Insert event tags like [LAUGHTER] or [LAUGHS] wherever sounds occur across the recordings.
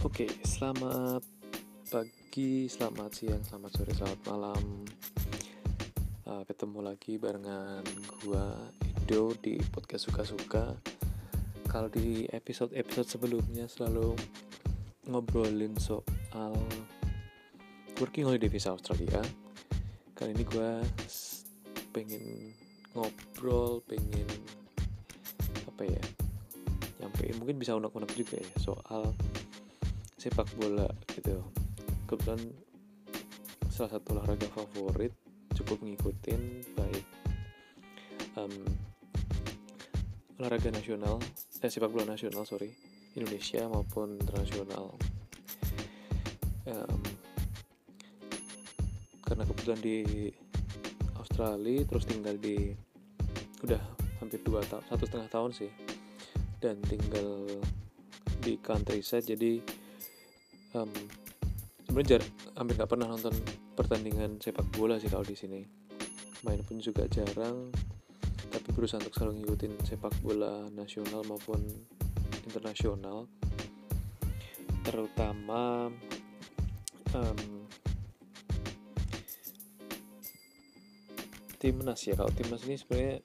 Oke, selamat pagi, selamat siang, selamat sore, selamat malam. Uh, ketemu lagi barengan gua Edo di podcast suka-suka. Kalau di episode-episode sebelumnya selalu ngobrolin soal working holiday visa Australia. Kali ini gua pengen ngobrol, pengen apa ya? Nyampein mungkin bisa unek-unek juga ya soal sepak bola gitu. Kebetulan salah satu olahraga favorit cukup ngikutin baik um, olahraga nasional eh sepak bola nasional sorry Indonesia maupun internasional. Um, karena kebetulan di Australia terus tinggal di udah hampir dua tahun satu setengah tahun sih dan tinggal di countryside jadi um, sebenarnya hampir nggak pernah nonton pertandingan sepak bola sih kalau di sini. Main pun juga jarang tapi berusaha untuk selalu ngikutin sepak bola nasional maupun internasional. Terutama um, timnas ya. Kalau timnas ini sebenarnya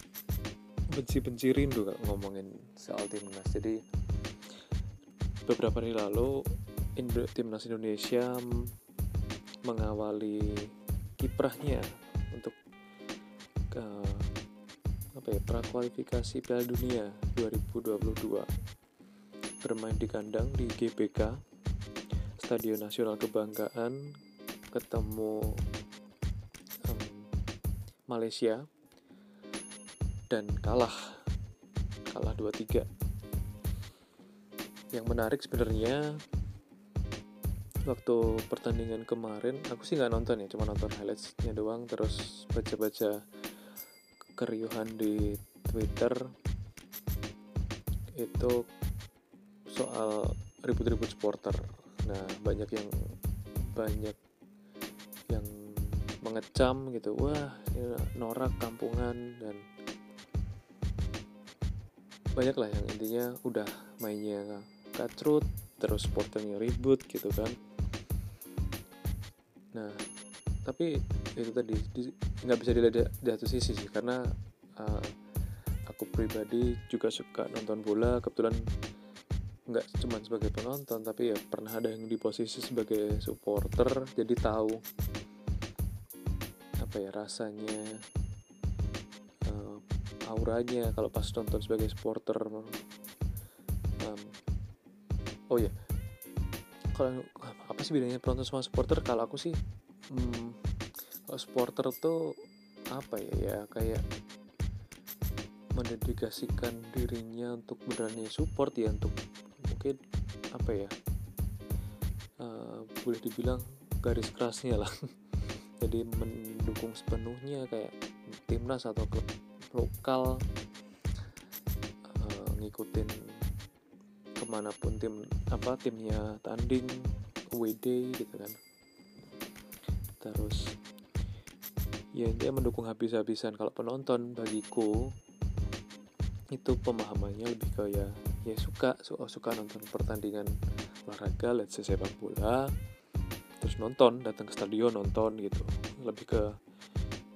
benci-benci rindu kalau ngomongin soal timnas. Jadi beberapa hari lalu Indo timnas Indonesia mengawali kiprahnya untuk ke apa ya prakualifikasi Piala Dunia 2022 bermain di kandang di GBK Stadion Nasional Kebanggaan ketemu um, Malaysia dan kalah kalah 2-3 yang menarik sebenarnya waktu pertandingan kemarin aku sih nggak nonton ya cuma nonton highlightsnya doang terus baca-baca keriuhan di Twitter. Itu soal ribut-ribut supporter. Nah banyak yang banyak yang mengecam gitu. Wah norak kampungan dan banyak lah yang intinya udah mainnya kacrut terus supporternya ribut gitu kan nah tapi itu tadi nggak bisa dilihat di satu sisi sih karena uh, aku pribadi juga suka nonton bola. Kebetulan nggak cuma sebagai penonton tapi ya pernah ada yang di posisi sebagai supporter jadi tahu apa ya rasanya uh, auranya kalau pas nonton sebagai supporter. Um, oh ya kalau apa sih bedanya penonton sama supporter? Kalau aku sih hmm, kalau supporter tuh apa ya ya kayak mendedikasikan dirinya untuk berani support ya untuk mungkin apa ya uh, boleh dibilang garis kerasnya lah. [LAUGHS] Jadi mendukung sepenuhnya kayak timnas atau klub lokal uh, ngikutin ke mana pun tim apa timnya tanding WD gitu kan. Terus ya dia mendukung habis-habisan. Kalau penonton bagiku itu pemahamannya lebih ke ya ya suka suka, suka nonton pertandingan olahraga let's say sepak bola terus nonton datang ke stadion nonton gitu. Lebih ke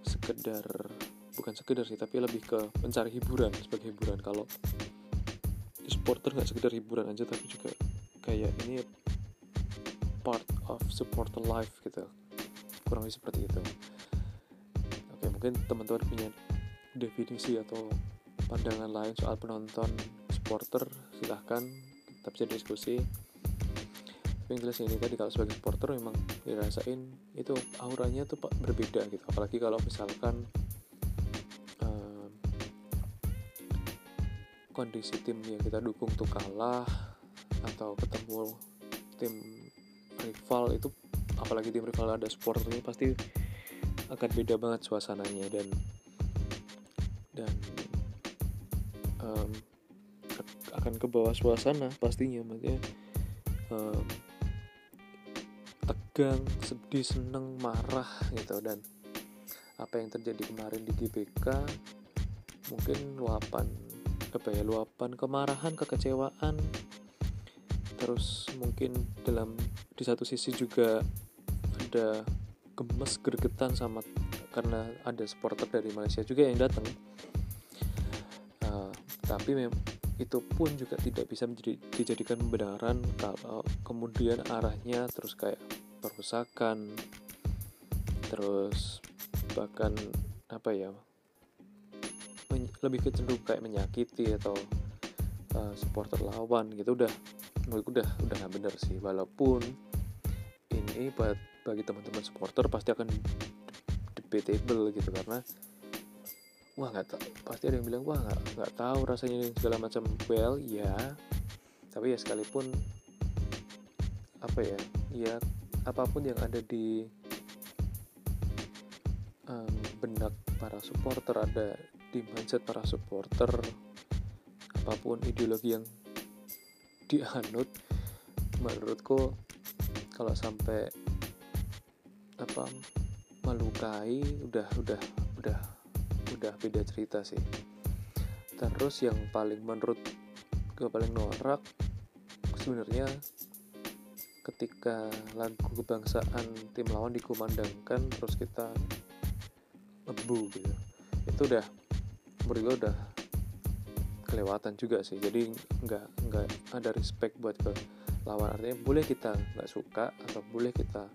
sekedar bukan sekedar sih tapi lebih ke mencari hiburan sebagai hiburan. Kalau supporter nggak sekedar hiburan aja tapi juga kayak ini part of supporter life gitu. Kurang lebih seperti itu. Oke mungkin teman-teman punya definisi atau pandangan lain soal penonton supporter silahkan. Kita bisa diskusi. Tapi yang jelas ini tadi kalau sebagai supporter memang dirasain itu auranya tuh berbeda gitu. Apalagi kalau misalkan kondisi tim yang kita dukung tuh kalah atau ketemu tim rival itu apalagi tim rival ada supporternya pasti akan beda banget suasananya dan dan um, akan ke bawah suasana pastinya. Maksudnya um, tegang sedih seneng marah gitu. Dan apa yang terjadi kemarin di GBK mungkin luapan apa ya luapan kemarahan kekecewaan terus mungkin dalam di satu sisi juga ada gemes gregetan sama karena ada supporter dari Malaysia juga yang datang. Uh, tapi itu pun juga tidak bisa menjadi, dijadikan pembenaran kalau kemudian arahnya terus kayak perusakan terus bahkan apa ya lebih kecenderung kayak menyakiti atau uh, supporter lawan gitu udah udah udah nggak bener sih. Walaupun ini buat bagi teman-teman supporter pasti akan debatable gitu karena wah nggak tahu pasti ada yang bilang wah nggak nggak tahu rasanya segala macam. Well ya tapi ya sekalipun apa ya ya apa pun yang ada di um, benak para supporter ada di mindset para supporter apa pun ideologi yang dianut menurutku kalau sampai apa melukai udah udah udah udah beda cerita sih. Terus yang paling menurut gue paling norak sebenarnya ketika lagu kebangsaan tim lawan dikumandangkan terus kita ngebu gitu. Itu udah menurut gue udah kelewatan juga sih. Jadi nggak nggak ada respect buat ke lawan. Artinya boleh kita nggak suka atau boleh kita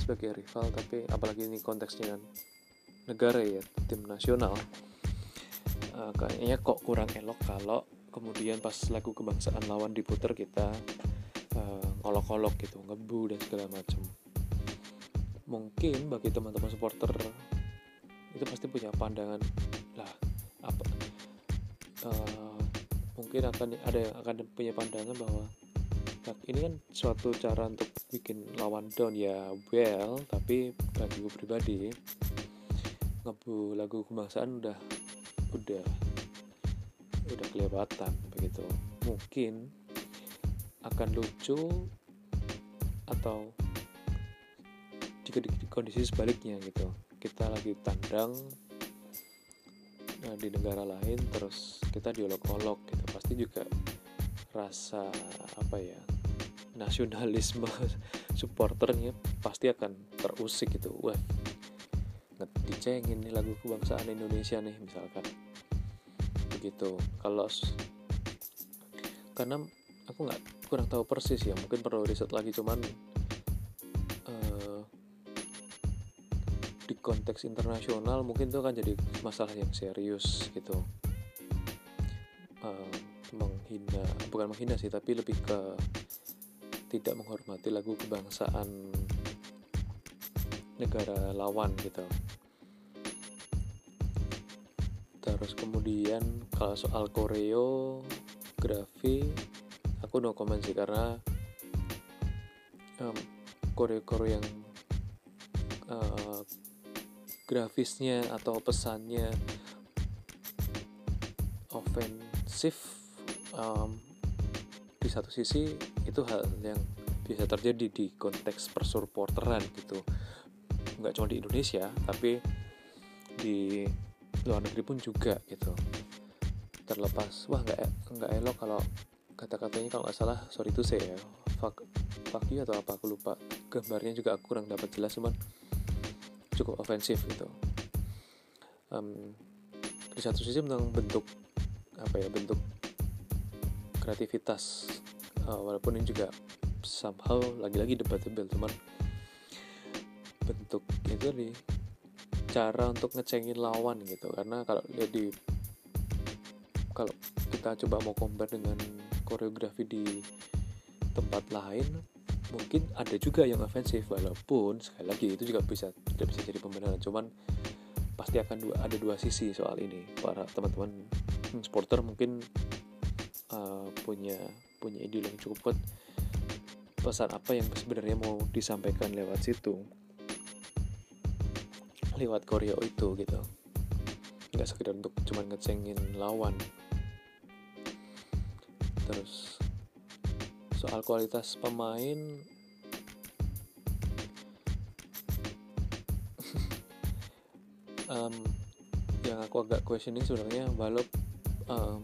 sebagai rival tapi apalagi ini konteksnya negara ya tim nasional. Uh, kayaknya kok kurang elok kalau kemudian pas lagu kebangsaan lawan diputer kita uh, ngolok-ngolok gitu ngebu dan segala macam mungkin bagi teman-teman supporter itu pasti punya pandangan lah apa uh, mungkin akan ada yang akan punya pandangan bahwa nah, ini kan suatu cara untuk bikin lawan down. Ya well tapi bagi gue pribadi ngebu lagu kebangsaan udah udah udah kelewatan begitu. Mungkin akan lucu atau jika di kondisi sebaliknya gitu. Kita lagi tandang nah, di negara lain terus kita diolok-olok gitu. Pasti juga rasa apa ya nasionalisme [LAUGHS] supporternya pasti akan terusik gitu. Wah dicengin nih lagu kebangsaan Indonesia nih misalkan. Begitu. Kalau karena aku nggak kurang tahu persis ya mungkin perlu riset lagi cuman di konteks internasional mungkin itu akan jadi masalah yang serius gitu. Uh, menghina bukan menghina sih tapi lebih ke tidak menghormati lagu kebangsaan negara lawan gitu. Terus kemudian kalau soal koreografi aku no comment sih karena um, koreo-koreo yang uh, grafisnya atau pesannya ofensif um, di satu sisi itu hal yang bisa terjadi di konteks persurporteran gitu. Nggak cuma di Indonesia tapi di luar negeri pun juga gitu. Terlepas wah nggak nggak elok kalau kata-katanya kalau nggak salah sorry itu saya ya fuck, fuck you atau apa aku lupa. Gambarnya juga aku kurang dapat jelas cuman cukup ofensif gitu. Um, di satu sisi tentang bentuk apa ya bentuk kreativitas uh, walaupun ini juga somehow lagi-lagi debatable teman bentuk itu nih cara untuk ngecengin lawan gitu. Karena kalau lihat di kalau kita coba mau compare dengan koreografi di tempat lain mungkin ada juga yang ofensif walaupun sekali lagi itu juga bisa tidak bisa jadi pembenaran. Cuman pasti akan dua, ada dua sisi soal ini. Para teman-teman supporter mungkin uh, punya punya ide yang cukup kuat. Pesan apa yang sebenarnya mau disampaikan lewat situ? Lewat koreo itu gitu. Nggak sekedar untuk cuman ngecengin lawan. Terus soal kualitas pemain um, yang aku agak questioning sebenarnya walau um,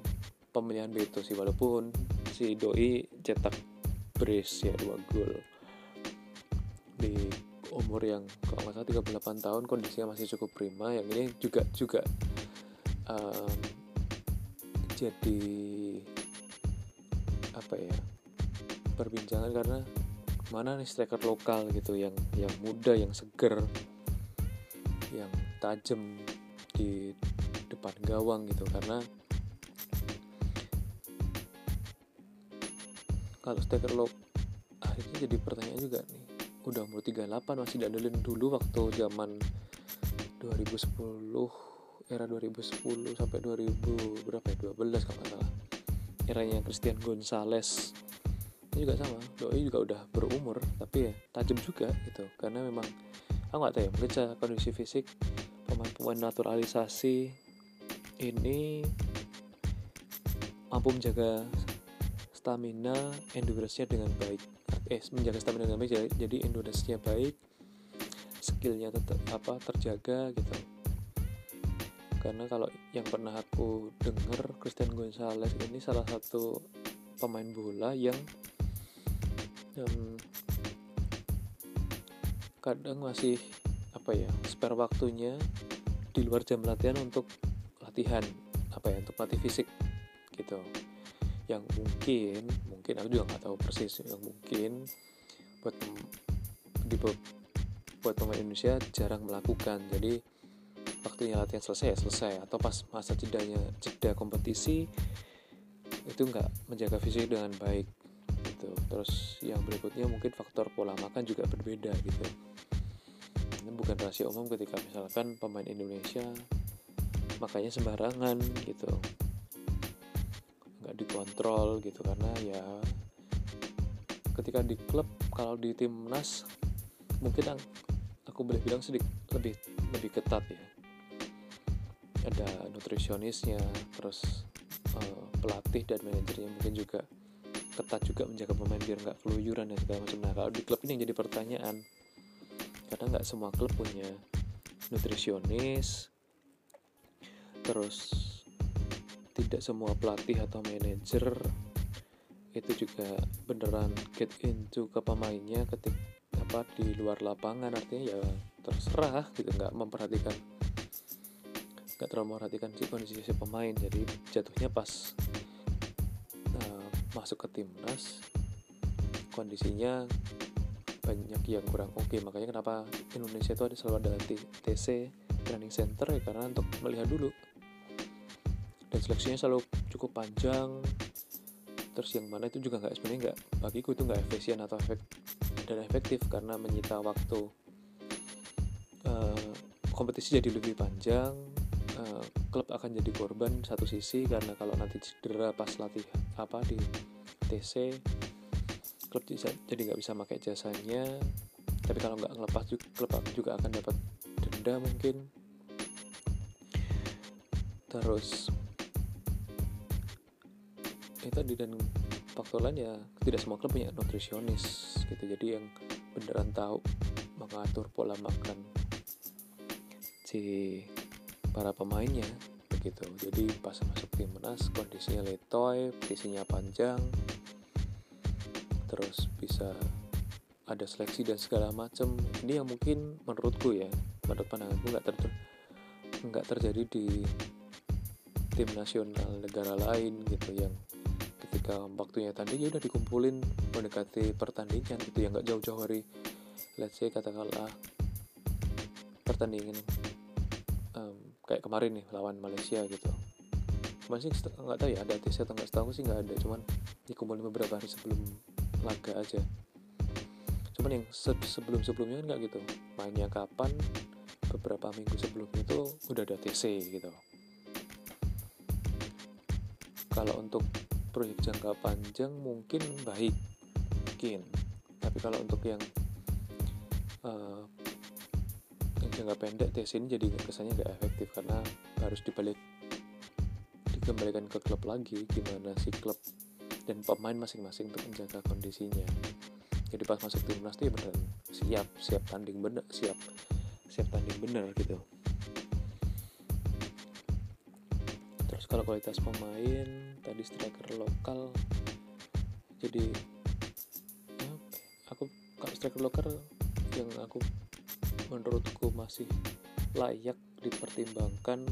pemilihan Beto sih. Walaupun si Doi cetak brace ya dua gol. Di umur yang kalau nggak salah 38 tahun kondisinya masih cukup prima. Yang ini juga juga um, jadi apa ya perbincangan karena mana nih striker lokal gitu yang yang muda yang seger yang tajam di depan gawang gitu karena kalau striker lo akhirnya jadi pertanyaan juga nih. Udah umur 38 masih diandelin dulu waktu zaman 2010 era 2010 sampai 2000 berapa ya 12 kalau nggak salah. Eranya Christian Gonzalez. Ini juga sama doi juga udah berumur tapi ya tajam juga gitu. Karena memang aku nggak tahu ya mungkin kondisi fisik pemain-pemain naturalisasi ini mampu menjaga stamina endurance-nya dengan baik. Eh menjaga stamina dengan baik jadi endurance-nya baik skillnya tetap apa terjaga gitu. Karena kalau yang pernah aku dengar Christian Gonzalez ini salah satu pemain bola yang um, kadang masih apa ya spare waktunya di luar jam latihan untuk latihan apa ya untuk latih fisik gitu. Yang mungkin mungkin aku juga nggak tahu persis yang mungkin buat di buat pemain Indonesia jarang melakukan. Jadi waktunya latihan selesai ya selesai. Atau pas masa jedanya jeda kompetisi itu nggak menjaga fisik dengan baik gitu. Terus yang berikutnya mungkin faktor pola makan juga berbeda gitu ini bukan rahasia umum ketika misalkan pemain Indonesia makanya sembarangan gitu. Nggak dikontrol gitu karena ya ketika di klub kalau di timnas mungkin aku boleh bilang sedikit lebih lebih ketat ya. Ada nutrisionisnya terus uh, pelatih dan manajernya mungkin juga ketat juga menjaga pemain biar nggak keluyuran dan segala macam. Nah kalau di klub ini yang jadi pertanyaan karena nggak semua klub punya nutrisionis. Terus tidak semua pelatih atau manajer itu juga beneran get into ke pemainnya ketik apa di luar lapangan. Artinya ya terserah gitu nggak memperhatikan nggak terlalu memperhatikan si kondisi si pemain. Jadi jatuhnya pas masuk ke timnas kondisinya banyak yang kurang oke. Okay. makanya kenapa Indonesia itu ada selalu ada TC training center ya karena untuk melihat dulu. Dan seleksinya selalu cukup panjang. Terus yang mana itu juga nggak sebenarnya nggak bagiku itu nggak efisien atau efek dan efektif karena menyita waktu. Uh, kompetisi jadi lebih panjang uh, klub akan jadi korban satu sisi karena kalau nanti cedera pas latih apa di TC klub bisa, jadi nggak bisa pakai jasanya. Tapi kalau nggak ngelepas juga klub juga akan dapat denda mungkin. Terus itu tadi dan faktor lain ya tidak semua klub punya nutrisionis gitu. Jadi yang beneran tahu mengatur pola makan si para pemainnya begitu. Jadi pas masuk timnas kondisinya letoy posisinya panjang terus bisa ada seleksi dan segala macam ini yang mungkin menurutku ya menurut pandanganku nggak ter nggak terjadi di tim nasional negara lain gitu yang ketika waktunya tanding ya udah dikumpulin mendekati pertandingan gitu ya. Nggak jauh-jauh hari let's say katakanlah pertandingan um, kayak kemarin nih lawan Malaysia gitu. Masih nggak tahu ya ada tes atau nggak tahu sih nggak ada. Cuman dikumpulin beberapa hari sebelum laga aja. Cuman yang se sebelum sebelumnya kan nggak gitu. Mainnya kapan? Beberapa minggu sebelumnya itu udah ada TC gitu. Kalau untuk proyek jangka panjang mungkin baik mungkin tapi kalau untuk yang uh, yang jangka pendek TC ini jadi kesannya nggak efektif karena harus dibalik dikembalikan ke klub lagi. Gimana si klub dan pemain masing-masing untuk menjaga kondisinya. Jadi pas masuk timnas tuh ya bener siap siap tanding bener siap siap tanding bener gitu. Terus kalau kualitas pemain tadi striker lokal jadi kalau striker lokal yang aku menurutku masih layak dipertimbangkan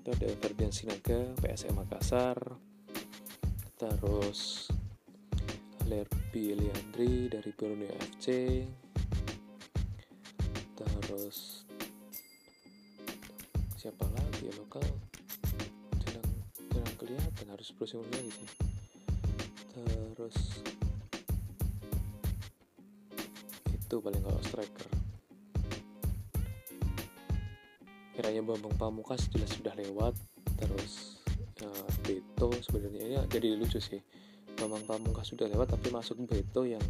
itu ada Ferdian Sinaga PSM Makassar terus Lerby Eliandri dari Borneo FC terus siapa lagi ya lokal? Jarang jarang kelihatan harus browsing lagi sih. Terus itu paling kalau striker. Kiranya Bambang Pamukas jelas sudah lewat terus Sebenarnya. Ya jadi lucu sih. Bambang Pamungkas sudah lewat tapi masuk Beto yang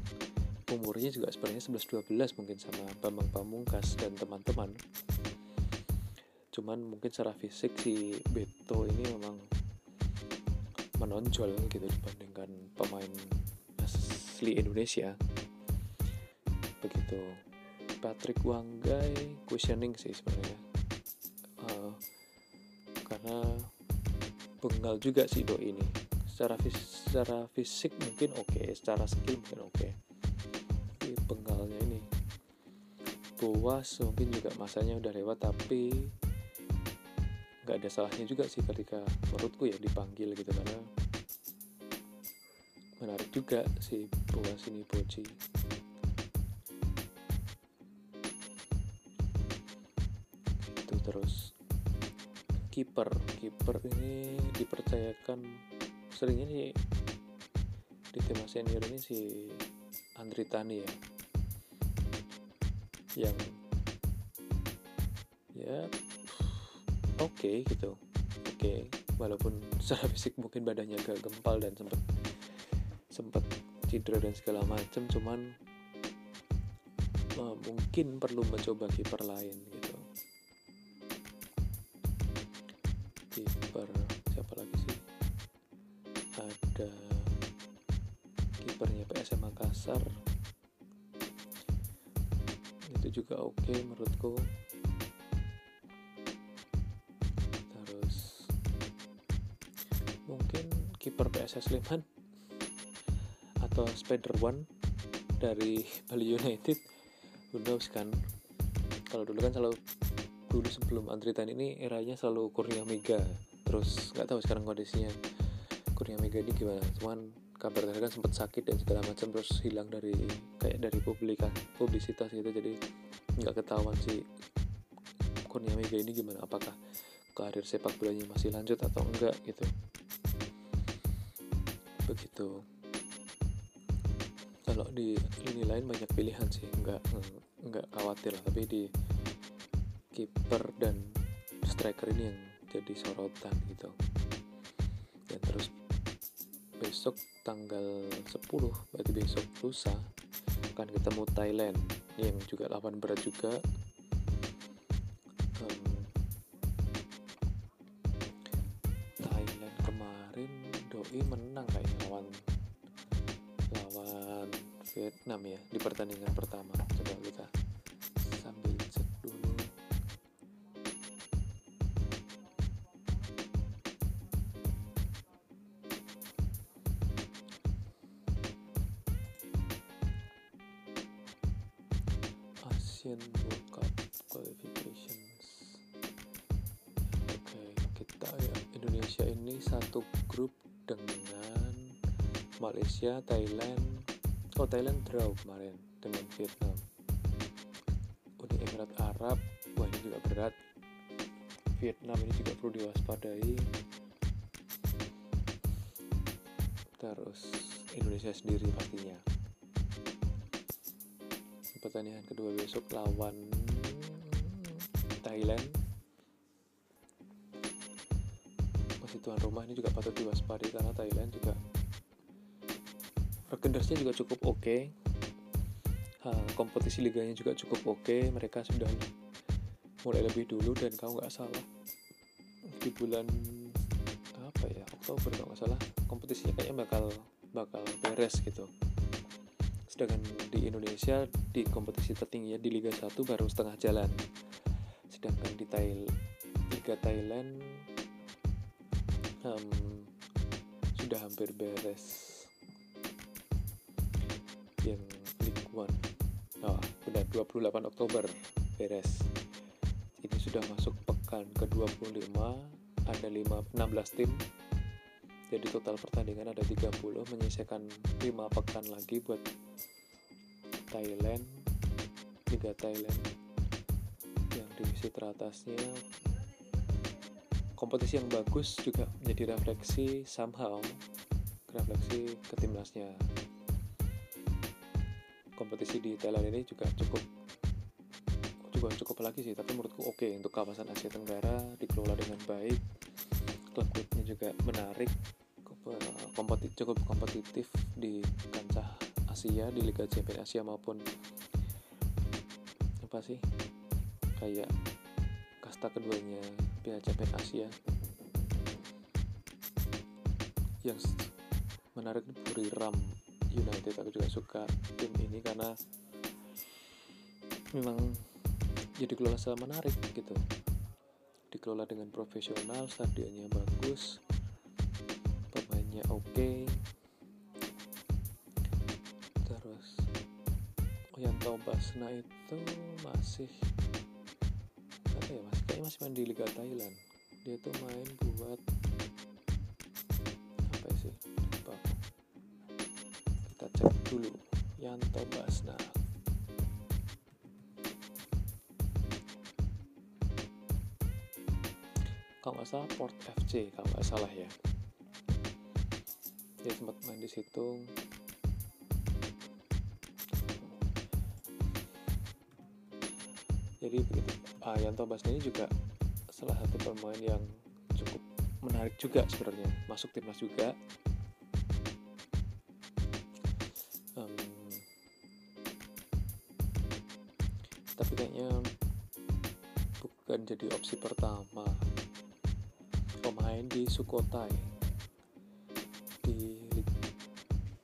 umurnya juga sebenarnya 11-12 mungkin sama Bambang Pamungkas dan teman-teman. Cuman mungkin secara fisik si Beto ini memang menonjol gitu dibandingkan pemain asli Indonesia. Begitu. Patrick Wanggai questioning sih sebenarnya. Uh, karena bengal juga si Do ini. Secara fisik secara fisik mungkin oke okay, secara skill mungkin oke. Okay. tapi penggalnya ini Boas mungkin juga masanya udah lewat tapi nggak ada salahnya juga sih ketika menurutku ya dipanggil gitu karena menarik juga si Boas ini Boci itu terus kiper kiper ini dipercayakan seringnya sih di tema senior ini si Andri Tani ya yang ya oke okay, gitu oke okay. walaupun [LAUGHS] secara fisik mungkin badannya agak gempal dan sempat sempat cedera dan segala macam cuman uh, mungkin perlu mencoba kiper lain ada kipernya PSM Makassar. Itu juga oke okay menurutku. Terus mungkin kiper PSS Sleman atau Spider One dari Bali United. Who knows kan? Kalau dulu kan selalu dulu sebelum Andritan ini eranya selalu Kurnia Mega. Terus nggak tahu sekarang kondisinya Kurnia Mega ini gimana? Cuman kabar terakhir kan sempat sakit dan segala macam terus hilang dari kayak dari publika publisitas gitu. Jadi nggak ketahuan si Kurnia Mega ini gimana. Apakah karir sepak bolanya masih lanjut atau enggak gitu. Begitu. Kalau di lini lain banyak pilihan sih. Nggak nggak khawatir lah. Tapi di kiper dan striker ini yang jadi sorotan gitu. Dan terus besok tanggal 10 berarti besok lusa akan ketemu Thailand. Yang juga lawan berat juga. Um, Thailand kemarin Doi menang kayak lawan lawan Vietnam ya di pertandingan pertama. Coba kita Malaysia Thailand. Oh Thailand draw kemarin dengan Vietnam. Uni Emirat Arab wah ini juga berat. Vietnam ini juga perlu diwaspadai. Terus Indonesia sendiri pastinya. Pertandingan kedua besok lawan Thailand. Masih tuan rumah ini juga patut diwaspadai karena Thailand juga rekendersnya juga cukup oke okay. kompetisi liganya juga cukup oke okay. mereka sudah mulai lebih dulu dan kalau nggak salah di bulan apa ya Oktober kalau nggak salah kompetisinya kayaknya bakal bakal beres gitu sedangkan di Indonesia di kompetisi tertinggi di Liga 1 baru setengah jalan sedangkan di Thailand Liga Thailand um, sudah hampir beres yang League One oh, udah 28 Oktober beres. Ini sudah masuk pekan ke-25 ada 5, 16 tim. Jadi total pertandingan ada 30 menyisakan 5 pekan lagi buat Thailand Liga Thailand. Yang divisi teratasnya kompetisi yang bagus juga menjadi refleksi somehow refleksi ke timnasnya kompetisi di Thailand ini juga cukup juga cukup lagi sih tapi menurutku oke okay. untuk kawasan Asia Tenggara dikelola dengan baik klub-klubnya juga menarik kompetitif cukup kompetitif di kancah Asia di Liga Champions Asia maupun apa sih kayak kasta keduanya Piala Champions Asia yang menarik Buriram United aku juga suka tim ini karena memang jadi kelola secara menarik gitu dikelola dengan profesional stadionnya bagus pemainnya oke okay. terus Oyanto Basna itu masih apa ya mas kayaknya masih main di Liga Thailand dia tuh main buat dulu. Yanto Basna kalau nggak salah Port FC kalau nggak salah ya. Dia sempat main di situ. Jadi begitu ah, Yanto Basna ini juga salah satu pemain yang cukup menarik juga sebenarnya. Masuk timnas juga bukan jadi opsi pertama. Pemain di Sukhothai di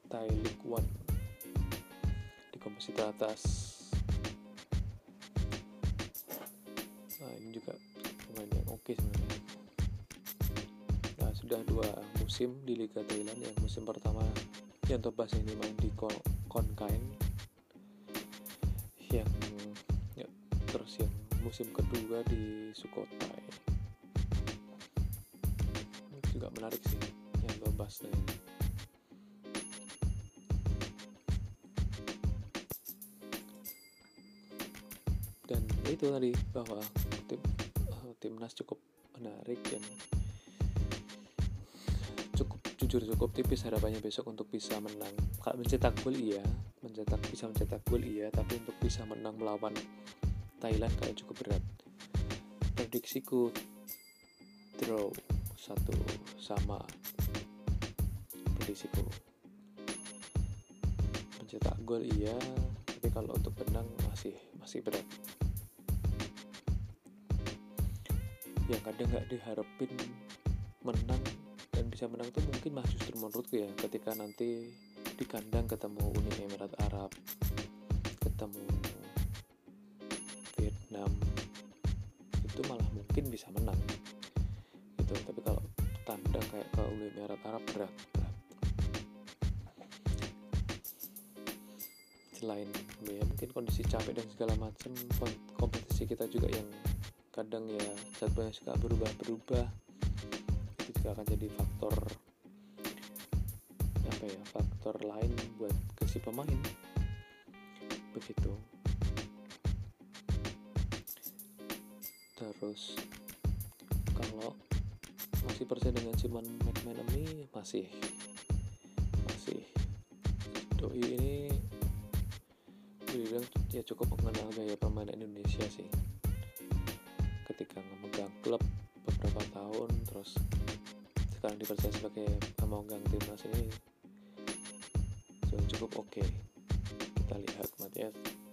Thai League One. Di kompetisi teratas. Nah ini juga pemain yang oke okay sebenarnya. Nah sudah dua musim di Liga Thailand. Yang musim pertama yang Tobas ini main di Konkain. Yang ya, terus yang musim kedua di Sukhothai juga menarik sih yang gue bahas ini dan itu tadi bahwa tim uh, timnas cukup menarik dan cukup jujur cukup tipis harapannya besok untuk bisa menang. Kalau mencetak gol iya mencetak bisa mencetak gol iya tapi untuk bisa menang melawan Thailand kayak cukup berat. Prediksiku draw satu sama prediksiku. Mencetak gol iya tapi kalau untuk menang masih masih berat. Yang kadang nggak diharapin menang dan bisa menang tuh mungkin mah justru menurutku ya ketika nanti di kandang ketemu Uni Emirat Arab ketemu Vietnam itu malah mungkin bisa menang. Gitu tapi kalau tanda kayak ke Uni Emirat Arab berat, berat. selain ya mungkin kondisi capek dan segala macam kompetisi kita juga yang kadang ya jadwalnya suka berubah-berubah itu juga akan jadi faktor apa ya faktor lain buat ke si pemain. Begitu terus kalau masih percaya dengan Simon McManamy masih. Masih. Doi ini dibilang ya cukup mengenal gaya pemain Indonesia sih. Ketika memegang klub beberapa tahun terus sekarang dipercaya sebagai pemegang timnas ini cukup oke. Okay. kita lihat Matias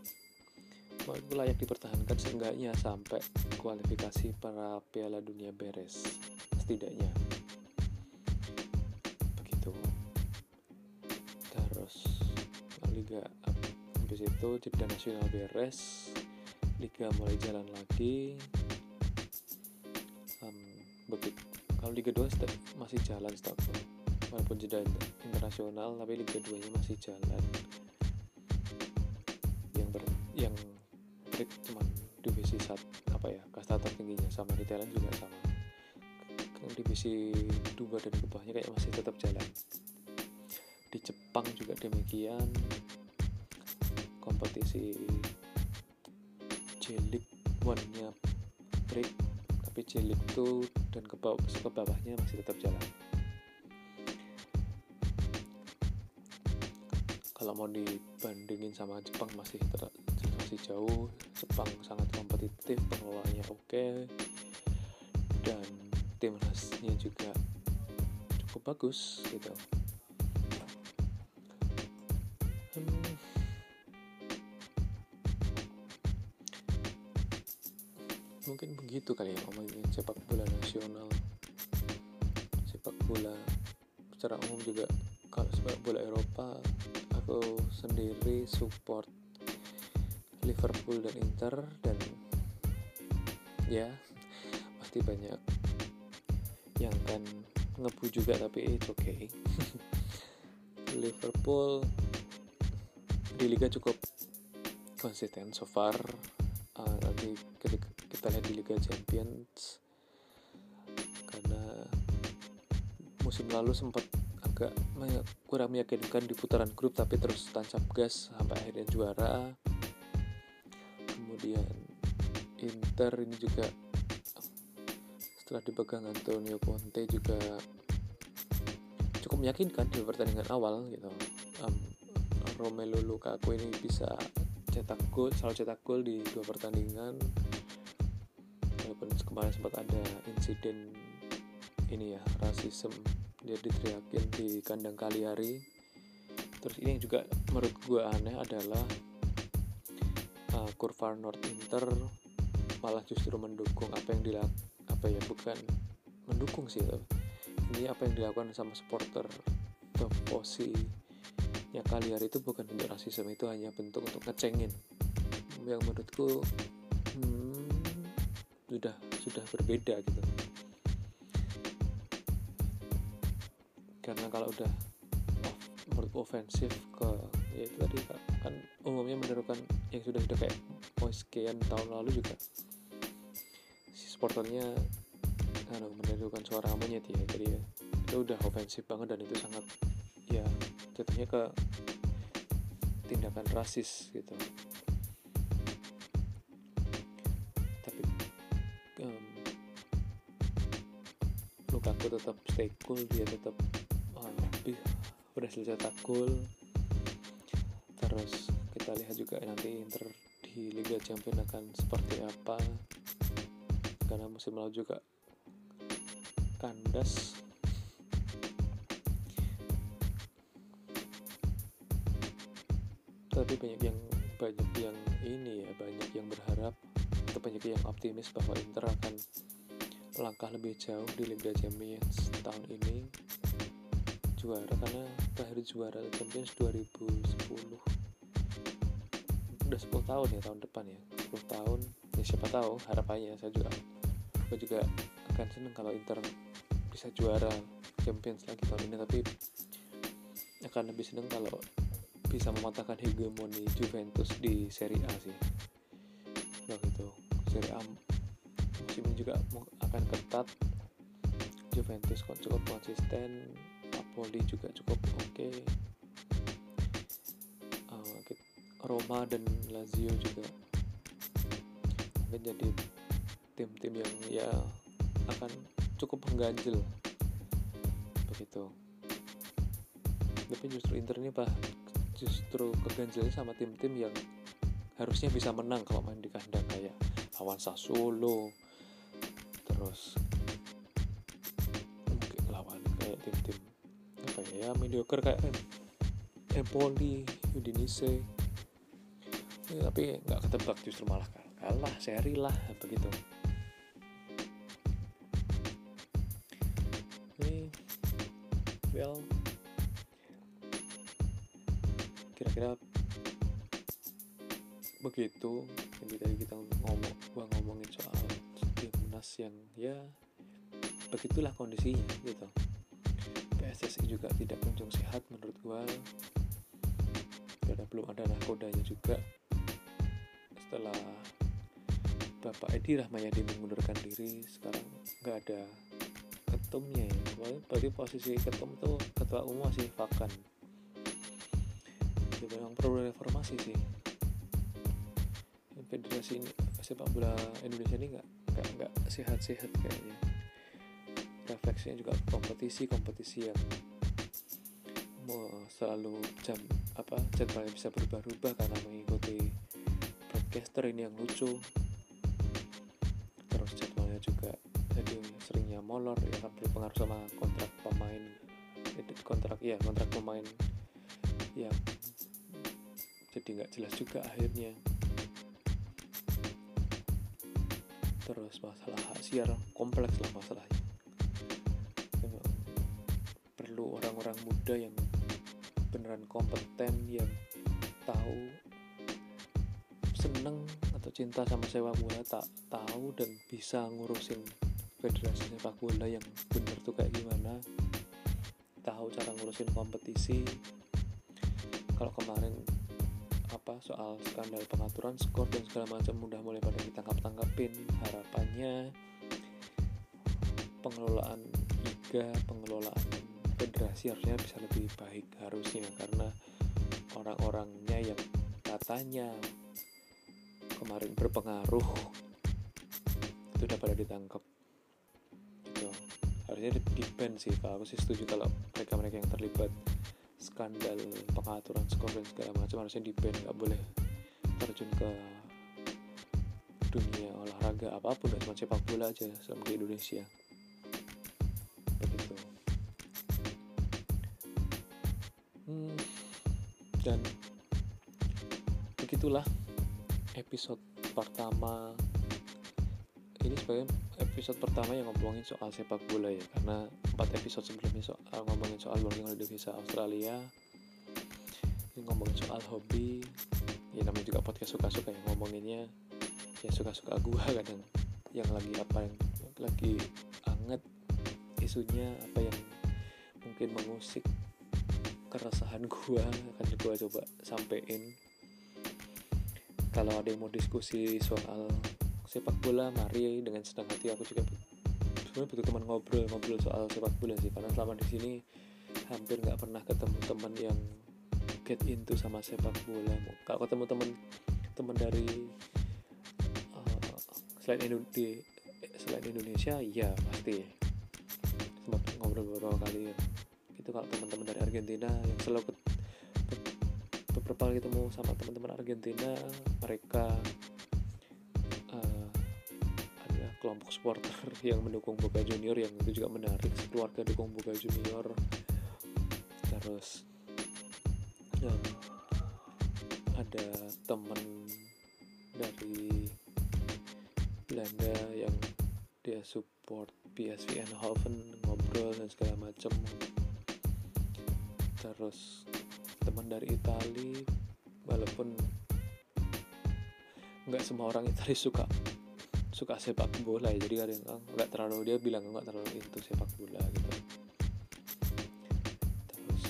itu layak dipertahankan seenggaknya sampai kualifikasi para Piala Dunia beres? Setidaknya. Begitu. Terus Liga habis itu jeda nasional beres Liga mulai jalan lagi. Um, begitu. Kalau Liga 2 masih jalan setahu walaupun jeda internasional tapi Liga 2 nya masih jalan. Yang break cuman divisi sat apa ya kasta tertingginya sama di Thailand juga sama. Divisi dua dan ke bawahnya kayak masih tetap jalan. Di Jepang juga demikian. Kompetisi J-League one-nya break tapi J-League 2 dan ke, bawah, ke bawahnya masih tetap jalan. Kalau mau dibandingin sama Jepang masih masih jauh Jepang sangat kompetitif pengelolaannya oke. Dan timnasnya juga cukup bagus gitu. Hmm, mungkin begitu kali ya ngomongin sepak bola nasional. Sepak bola secara umum juga kalau sepak bola Eropa aku sendiri support Liverpool dan Inter dan ya pasti banyak yang kan ngebu juga tapi it's okay. [LAUGHS] Liverpool di liga cukup konsisten so far. Uh, nanti kita lihat di Liga Champions. Karena musim lalu sempat agak kurang meyakinkan di putaran grup tapi terus tancap gas sampai akhirnya juara kemudian Inter ini juga setelah dipegang Antonio Conte juga cukup meyakinkan di pertandingan awal gitu. Um, Romelu Lukaku ini bisa cetak gol selalu cetak gol di dua pertandingan. Walaupun kemarin sempat ada insiden ini ya rasisme dia diteriakin di kandang Kaliari terus ini yang juga menurut gue aneh adalah uh, Kurva North Inter malah justru mendukung apa yang dilakukan apa ya bukan mendukung sih loh ini apa yang dilakukan sama supporter Toposi ya kalian itu bukan bentuk rasisme itu hanya bentuk untuk ngecengin. Yang menurutku hmm, sudah sudah berbeda gitu. Karena kalau udah oh, menurut ofensif ke ya itu tadi kan umumnya menurutkan yang sudah sudah kayak oh sekian tahun lalu juga. Supporternya anu menirukan suara monyet ya. Jadi ya itu udah ofensif banget dan itu sangat ya jatuhnya ke tindakan rasis gitu. Tapi um, Lukaku tetap stay cool dia tetap uh, berhasil cetak gol terus kita lihat juga nanti Inter di Liga Champions akan seperti apa. Karena musim lalu juga kandas. Tapi banyak yang banyak yang ini ya banyak yang berharap atau banyak yang optimis bahwa Inter akan melangkah lebih jauh di Liga Champions tahun ini. Juara karena terakhir juara Champions 2010 udah 10 tahun ya tahun depan ya. 10 tahun ya siapa tahu harapannya saya juga gue juga akan seneng kalau Inter bisa juara Champions lagi tahun ini. Tapi akan lebih seneng kalau bisa mematahkan hegemoni Juventus di Serie A sih. Begitu Serie A musim juga akan ketat. Juventus kok cukup konsisten. Napoli juga cukup oke. okay. Roma dan Lazio juga. Mungkin jadi tim-tim yang ya akan cukup mengganjil. Begitu. Tapi justru Inter ini pak justru keganjilnya sama tim-tim yang harusnya bisa menang kalau main di kandang kayak lawan Sassuolo. Terus mungkin lawan kayak tim-tim apa ya, ya mediocre kayak Empoli, Udinese ya, tapi nggak ketebak justru malah kalah. Seri lah begitu. Ini well kira-kira begitu jadi tadi kita ngomong gua ngomongin soal timnas yang ya begitulah kondisinya gitu. PSSI juga tidak kunjung sehat menurut gua. Karena belum ada nakodanya juga setelah Bapak Edi Rahmayadi mengundurkan diri sekarang nggak ada ketumnya ya. Berarti posisi ketum tuh ketua umum masih vakan. Jadi memang perlu reformasi sih. Federasi ini sepak bola Indonesia ini nggak nggak nggak sehat-sehat kayaknya. Refleksinya juga kompetisi kompetisi yang mau selalu jam apa jadwalnya bisa berubah-ubah karena mengikuti broadcaster ini yang lucu. Terus jadwalnya juga jadi seringnya molor ya kan berpengaruh sama kontrak pemain. Kontrak ya kontrak pemain. Yang jadi nggak jelas juga akhirnya. Terus masalah hak siar kompleks lah masalahnya. Perlu orang-orang muda yang beneran kompeten yang tahu seneng atau cinta sama sepak bola tak tahu dan bisa ngurusin federasi sepak bola yang bener tuh kayak gimana. Tahu cara ngurusin kompetisi. Kalau kemarin apa soal skandal pengaturan skor dan segala macam udah mulai pada ditangkap tangkapin harapannya pengelolaan liga pengelolaan federasi harusnya bisa lebih baik harusnya karena orang-orangnya yang katanya kemarin berpengaruh. Itu udah pada ditangkap. Gitu. Harusnya di sih kalau aku sih setuju kalau mereka-mereka yang terlibat skandal pengaturan skor dan segala macam harusnya di nggak boleh terjun ke dunia olahraga apa pun dan cuma sepak bola aja selama di Indonesia. Begitu. Hmm, dan begitulah episode pertama. Ini sebagai episode pertama yang ngomongin soal sepak bola ya karena empat episode sebelumnya soal ngomongin soal working holiday visa Australia. Ini ngomongin soal hobi. Ya namanya juga podcast suka-suka yang ngomonginnya ya suka-suka gua [LAUGHS] kadang. Yang lagi apa yang lagi anget isunya apa yang mungkin mengusik keresahan gua akan gua coba sampein kalau ada yang mau diskusi soal sepak bola mari. Dengan senang hati aku juga sebenarnya butuh teman ngobrol ngobrol soal sepak bola sih. Karena selama di sini hampir nggak pernah ketemu teman yang get into sama sepak bola. Kalau ketemu teman teman dari uh, selain Indonesia selain Indonesia ya pasti. Sempat ngobrol beberapa kali. Ya itu kalau teman-teman dari Argentina yang selalu kali ketemu sama teman-teman Argentina mereka kelompok supporter [LAUGHS] yang mendukung Boca Junior yang itu juga menarik keluarga dukung Boca Junior. Terus um, ada teman dari Belanda yang dia support PSV Eindhoven ngobrol dan segala macam terus teman dari Itali walaupun nggak semua orang Itali suka suka sepak bola ya. Jadi ah, nggak terlalu dia bilang nggak terlalu itu sepak bola gitu. Terus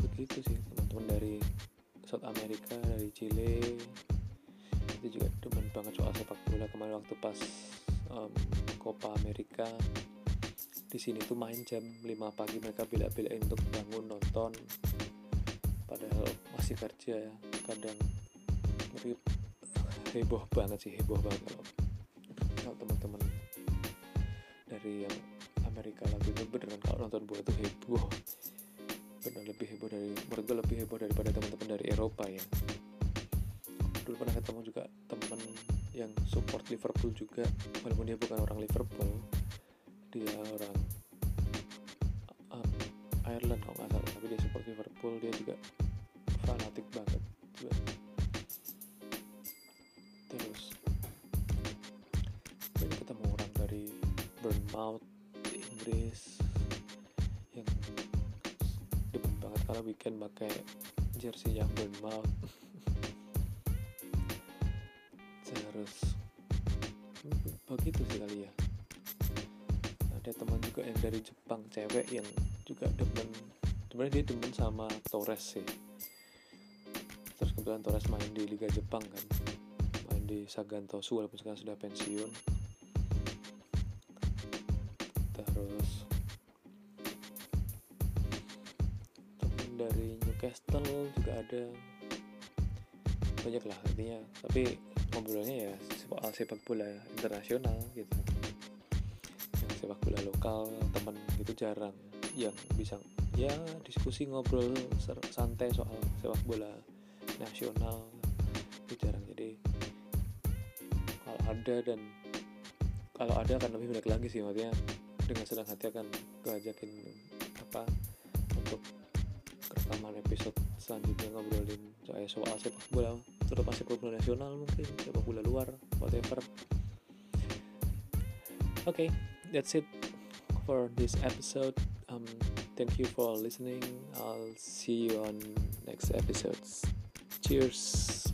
begitu sih teman-teman dari South America dari Chile. Itu juga demen banget soal sepak bola. Kemarin waktu pas um, Copa America di sini tuh main jam 5 pagi mereka bela-belain untuk bangun nonton. Padahal masih kerja ya kadang tapi heboh banget sih heboh banget kalau kalau teman-teman dari yang Amerika lagi itu beneran kalau nonton bola tuh heboh. Bener lebih heboh dari menurut lebih heboh daripada teman-teman dari Eropa ya. Dulu pernah ketemu juga teman yang support Liverpool juga walaupun dia bukan orang Liverpool dia orang um, Ireland kalau nggak salah tapi dia support Liverpool dia juga fanatik banget juga. Bournemouth di Inggris yang demen banget karena weekend pakai jersey yang Bournemouth. [LAUGHS] Terus begitu sih kali ya ada teman juga yang dari Jepang cewek yang juga demen sebenarnya dia demen sama Torres sih. Terus kebetulan Torres main di Liga Jepang kan main di Sagan Tosu walaupun sekarang sudah pensiun. Terus temen dari Newcastle juga ada. Banyak lah artinya tapi ngobrolnya ya soal sepak bola internasional gitu sepak bola lokal teman itu jarang yang bisa ya diskusi ngobrol santai soal sepak bola nasional itu jarang. Jadi kalau ada dan kalau ada akan lebih banyak lagi sih maksudnya dengan senang hati akan keajakin apa untuk rekaman episode selanjutnya ngobrolin soal soal sepak bola terutama sepak bola nasional mungkin sepak bola luar whatever. Okay that's it for this episode. Um thank you for listening. I'll see you on next episodes. Cheers